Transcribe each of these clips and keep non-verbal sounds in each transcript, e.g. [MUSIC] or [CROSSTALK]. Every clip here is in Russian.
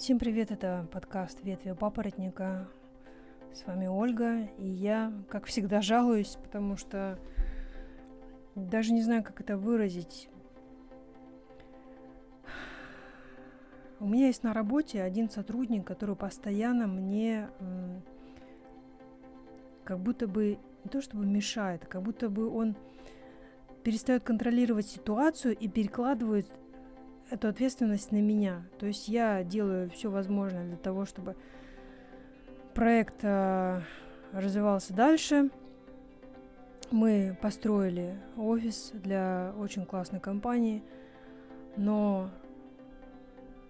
Всем привет, это подкаст «Ветви папоротника». С вами Ольга, и я, как всегда, жалуюсь, потому что даже не знаю, как это выразить. У меня есть на работе один сотрудник, который постоянно мне как будто бы не то чтобы мешает, как будто бы он перестает контролировать ситуацию и перекладывает эту ответственность на меня. То есть я делаю все возможное для того, чтобы проект э, развивался дальше. Мы построили офис для очень классной компании, но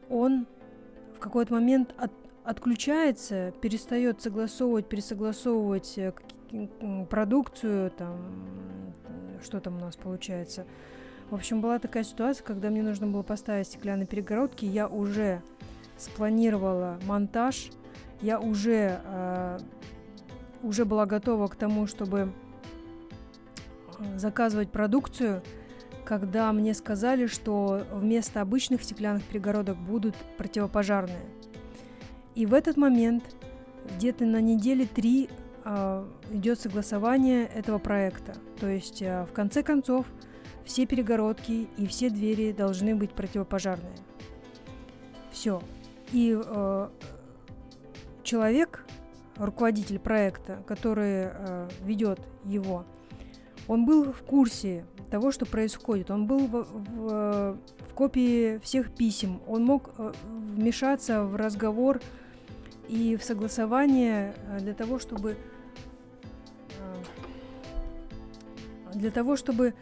он в какой-то момент от, отключается, перестает согласовывать, пересогласовывать э, продукцию, там, что там у нас получается. В общем, была такая ситуация, когда мне нужно было поставить стеклянные перегородки, я уже спланировала монтаж, я уже, э, уже была готова к тому, чтобы э, заказывать продукцию, когда мне сказали, что вместо обычных стеклянных перегородок будут противопожарные. И в этот момент, где-то на неделе три, э, идет согласование этого проекта. То есть, э, в конце концов, все перегородки и все двери должны быть противопожарные. Все. И э, человек, руководитель проекта, который э, ведет его, он был в курсе того, что происходит. Он был в, в, в копии всех писем. Он мог э, вмешаться в разговор и в согласование э, для того, чтобы э, для того, чтобы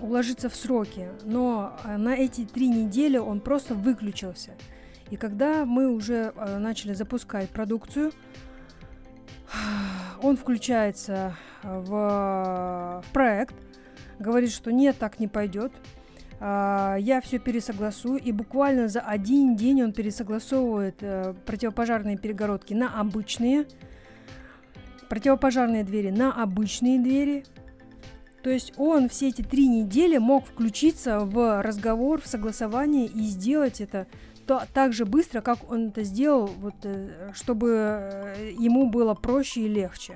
уложиться в сроки. Но на эти три недели он просто выключился. И когда мы уже начали запускать продукцию, [SIGHS] он включается в, в проект, говорит, что нет, так не пойдет. Я все пересогласую, и буквально за один день он пересогласовывает э, противопожарные перегородки на обычные, противопожарные двери на обычные двери. То есть он все эти три недели мог включиться в разговор, в согласование и сделать это то, так же быстро, как он это сделал, вот, э, чтобы э, ему было проще и легче.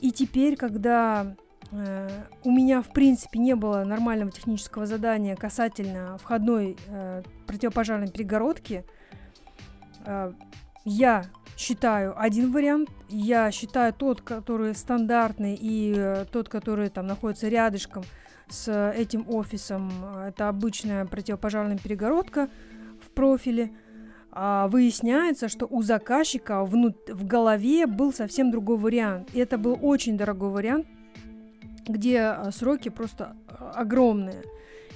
И теперь, когда э, у меня, в принципе, не было нормального технического задания касательно входной э, противопожарной перегородки, э, я считаю один вариант, я считаю тот, который стандартный и э, тот, который там находится рядышком с этим офисом, это обычная противопожарная перегородка в профиле. А выясняется, что у заказчика внут... в голове был совсем другой вариант. И это был очень дорогой вариант, где а, сроки просто огромные.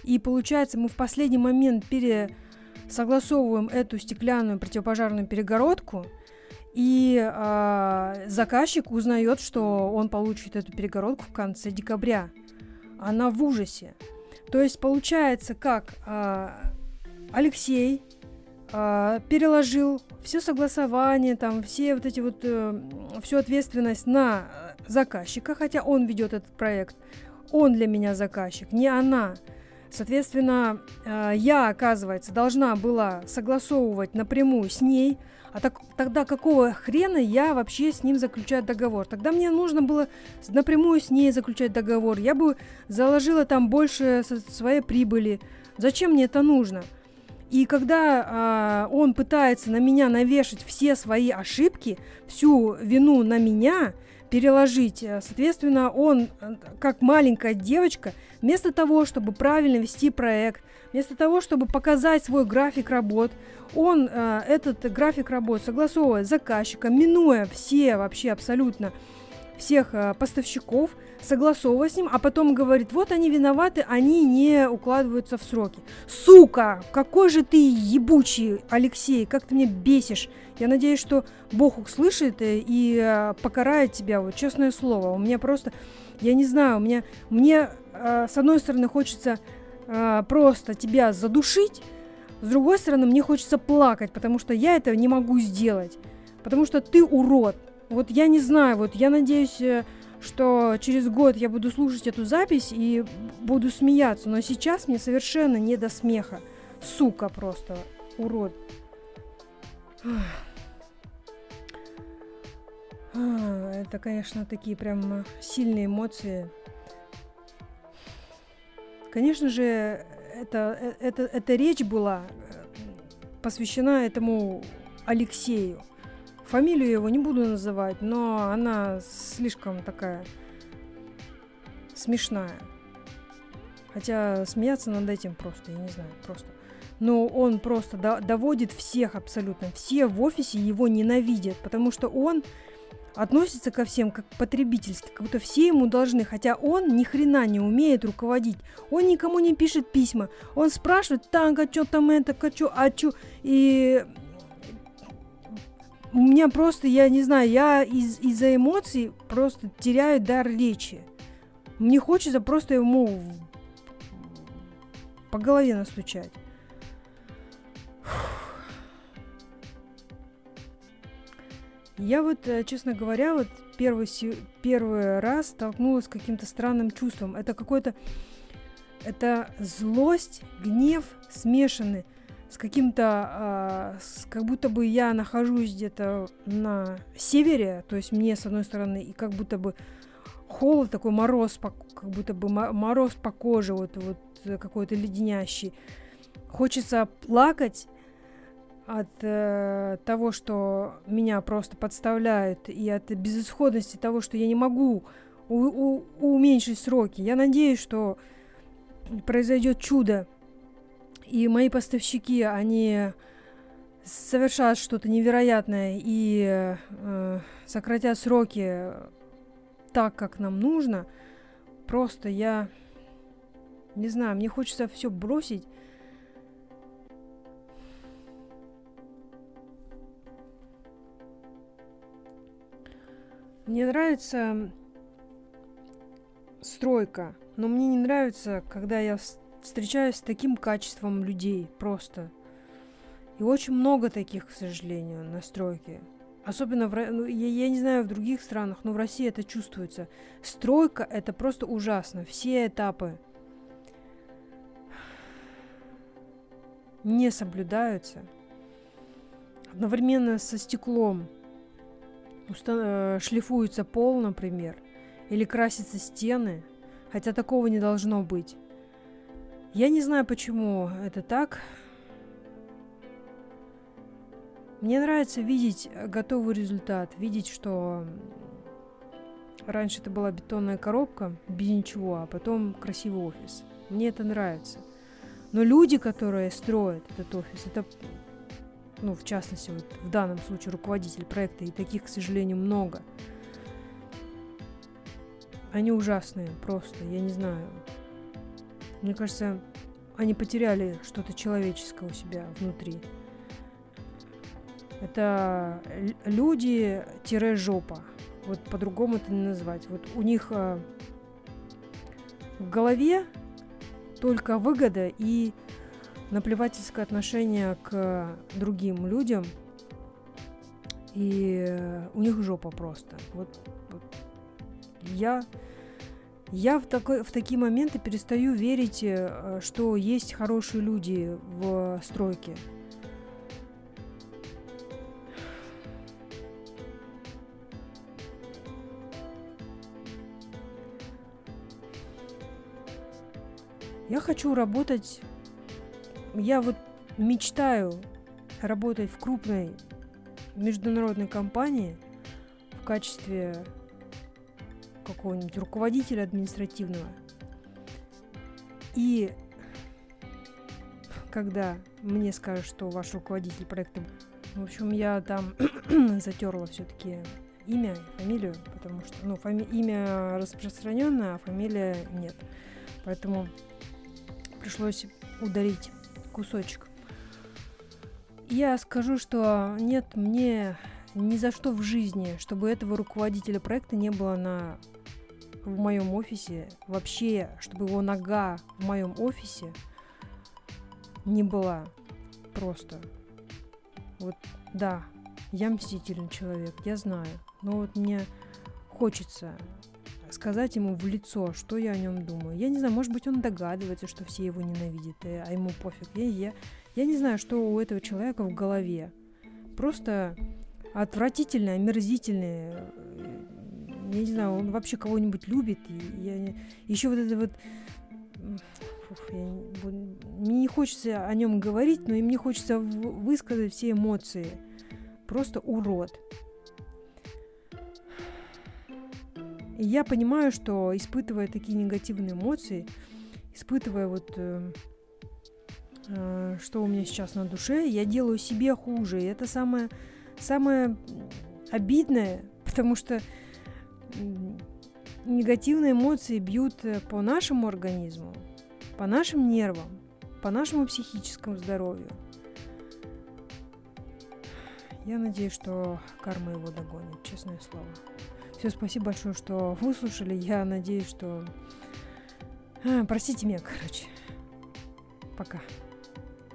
И получается, мы в последний момент пересогласовываем эту стеклянную противопожарную перегородку – и э, заказчик узнает, что он получит эту перегородку в конце декабря. Она в ужасе. То есть получается, как э, Алексей э, переложил все согласование, там, все вот эти вот, э, всю ответственность на заказчика, хотя он ведет этот проект. Он для меня заказчик, не она. Соответственно, э, я, оказывается, должна была согласовывать напрямую с ней, а так, тогда какого хрена я вообще с ним заключаю договор? Тогда мне нужно было напрямую с ней заключать договор. Я бы заложила там больше своей прибыли. Зачем мне это нужно? И когда а, он пытается на меня навешать все свои ошибки, всю вину на меня, переложить, э, соответственно, он, э, как маленькая девочка, вместо того, чтобы правильно вести проект, вместо того, чтобы показать свой график работ, он э, этот график работ согласовывает с заказчиком, минуя все вообще абсолютно всех э, поставщиков, согласовывая с ним, а потом говорит, вот они виноваты, они не укладываются в сроки. Сука, какой же ты ебучий, Алексей, как ты меня бесишь. Я надеюсь, что Бог услышит и э, покарает тебя, вот честное слово. У меня просто, я не знаю, у меня, мне э, с одной стороны хочется э, просто тебя задушить, с другой стороны, мне хочется плакать, потому что я этого не могу сделать. Потому что ты урод. Вот я не знаю, вот я надеюсь, э, что через год я буду слушать эту запись и буду смеяться, но сейчас мне совершенно не до смеха. сука просто, урод. Это, конечно, такие прям сильные эмоции. Конечно же, это, э, это, эта речь была э, посвящена этому Алексею. Фамилию его не буду называть, но она слишком такая смешная. Хотя смеяться над этим просто, я не знаю, просто. Но он просто до доводит всех абсолютно. Все в офисе его ненавидят, потому что он относится ко всем как потребительски, как будто все ему должны, хотя он ни хрена не умеет руководить. Он никому не пишет письма. Он спрашивает, так, а что там это, а что, а что, и у меня просто, я не знаю, я из- из-за эмоций просто теряю дар речи. Мне хочется просто ему по голове настучать. Я вот, э, честно говоря, вот первый, первый раз столкнулась с каким-то странным чувством. Это какой-то... Это злость, гнев смешаны с каким-то... Э, с, как будто бы я нахожусь где-то на севере, то есть мне с одной стороны, и как будто бы холод такой, мороз, по, как будто бы мороз по коже, вот, вот э, какой-то леденящий. Хочется плакать, от э, того, что меня просто подставляют, и от безысходности того, что я не могу у- у- уменьшить сроки. Я надеюсь, что произойдет чудо, и мои поставщики, они совершат что-то невероятное и э, сократят сроки так, как нам нужно. Просто я не знаю, мне хочется все бросить Мне нравится стройка, но мне не нравится, когда я встречаюсь с таким качеством людей просто. И очень много таких, к сожалению, на стройке. Особенно в, ну, я, я не знаю в других странах, но в России это чувствуется. Стройка это просто ужасно. Все этапы не соблюдаются. Одновременно со стеклом Э, шлифуется пол, например, или красятся стены, хотя такого не должно быть. Я не знаю, почему это так. Мне нравится видеть готовый результат, видеть, что раньше это была бетонная коробка без ничего, а потом красивый офис. Мне это нравится. Но люди, которые строят этот офис, это ну, в частности, вот в данном случае руководитель проекта, и таких, к сожалению, много. Они ужасные просто, я не знаю. Мне кажется, они потеряли что-то человеческое у себя внутри. Это люди-жопа. Вот по-другому это не назвать. Вот у них э, в голове только выгода и наплевательское отношение к другим людям, и у них жопа просто. Вот, вот я, я в, такой, в такие моменты перестаю верить, э, что есть хорошие люди в стройке. Я хочу работать я вот мечтаю работать в крупной международной компании в качестве какого-нибудь руководителя административного. И когда мне скажут, что ваш руководитель проекта... В общем, я там [CLEARS THROAT] затерла все-таки имя фамилию, потому что, ну, фами... имя распространенное, а фамилия нет. Поэтому пришлось ударить кусочек. Я скажу, что нет, мне ни за что в жизни, чтобы этого руководителя проекта не было на в моем офисе, вообще, чтобы его нога в моем офисе не была просто. Вот, да, я мстительный человек, я знаю, но вот мне хочется сказать ему в лицо, что я о нем думаю. Я не знаю, может быть, он догадывается, что все его ненавидят, э, а ему пофиг. Я, я, я не знаю, что у этого человека в голове. Просто отвратительный, омерзительный. Я не знаю, он вообще кого-нибудь любит. И я, еще вот это вот... Фух, я, мне не хочется о нем говорить, но и мне хочется высказать все эмоции. Просто урод. И я понимаю, что испытывая такие негативные эмоции, испытывая вот э, э, что у меня сейчас на душе, я делаю себе хуже. И это самое, самое обидное, [LAUGHS] потому что негативные эмоции бьют э, по нашему организму, по нашим нервам, по нашему психическому здоровью. Я надеюсь, что карма его догонит, честное слово. Все, спасибо большое, что выслушали. Я надеюсь, что... А, простите меня, короче. Пока.